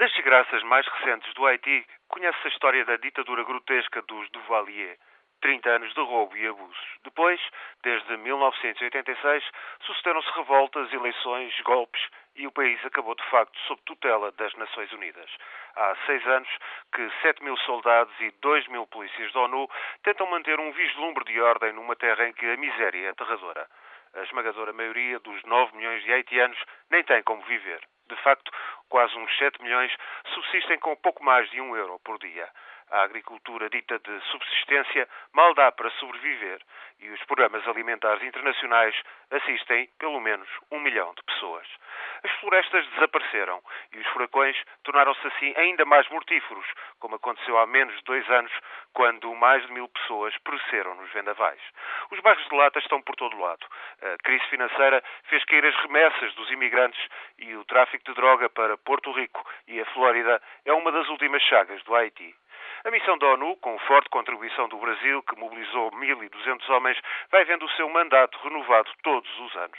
Das desgraças mais recentes do Haiti, conhece-se a história da ditadura grotesca dos Duvalier. 30 anos de roubo e abusos. Depois, desde 1986, sucederam-se revoltas, eleições, golpes e o país acabou de facto sob tutela das Nações Unidas. Há seis anos que 7 mil soldados e 2 mil polícias da ONU tentam manter um vislumbre de ordem numa terra em que a miséria é aterradora. A esmagadora maioria dos 9 milhões de haitianos nem tem como viver. De facto, quase uns 7 milhões subsistem com pouco mais de um euro por dia. A agricultura dita de subsistência mal dá para sobreviver e os programas alimentares internacionais assistem pelo menos um milhão de pessoas. As florestas desapareceram e os furacões tornaram-se assim ainda mais mortíferos, como aconteceu há menos de dois anos, quando mais de mil pessoas pereceram nos vendavais. Os bairros de lata estão por todo lado. A crise financeira fez cair as remessas dos imigrantes e o tráfico de droga para Porto Rico e a Flórida é uma das últimas chagas do Haiti. A missão da ONU, com forte contribuição do Brasil, que mobilizou 1.200 homens, vai vendo o seu mandato renovado todos os anos.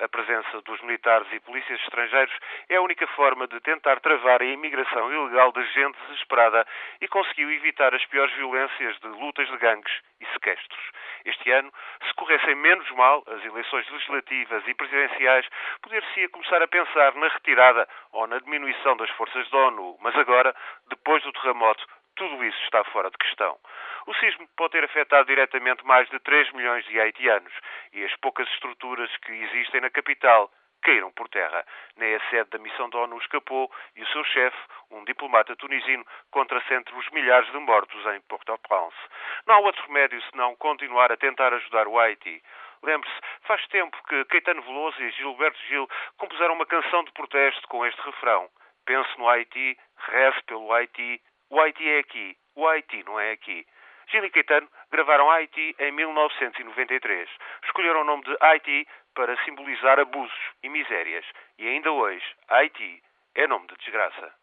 A presença dos militares e polícias estrangeiros é a única forma de tentar travar a imigração ilegal de gente desesperada e conseguiu evitar as piores violências de lutas de gangues e sequestros. Este ano, se corressem menos mal as eleições legislativas e presidenciais, poder-se-ia começar a pensar na retirada ou na diminuição das forças da ONU. Mas agora, depois do terremoto, tudo isso está fora de questão. O sismo pode ter afetado diretamente mais de 3 milhões de haitianos e as poucas estruturas que existem na capital caíram por terra. Nem a sede da missão da ONU escapou e o seu chefe, um diplomata tunisino, contra-se entre os milhares de mortos em Port-au-Prince. Não há outro remédio senão continuar a tentar ajudar o Haiti. Lembre-se, faz tempo que Caetano Veloso e Gilberto Gil compuseram uma canção de protesto com este refrão. Pense no Haiti, reze pelo Haiti, o Haiti é aqui, o Haiti não é aqui. Gil e Caetano gravaram Haiti em 1993. Escolheram o nome de Haiti para simbolizar abusos e misérias. E ainda hoje, Haiti é nome de desgraça.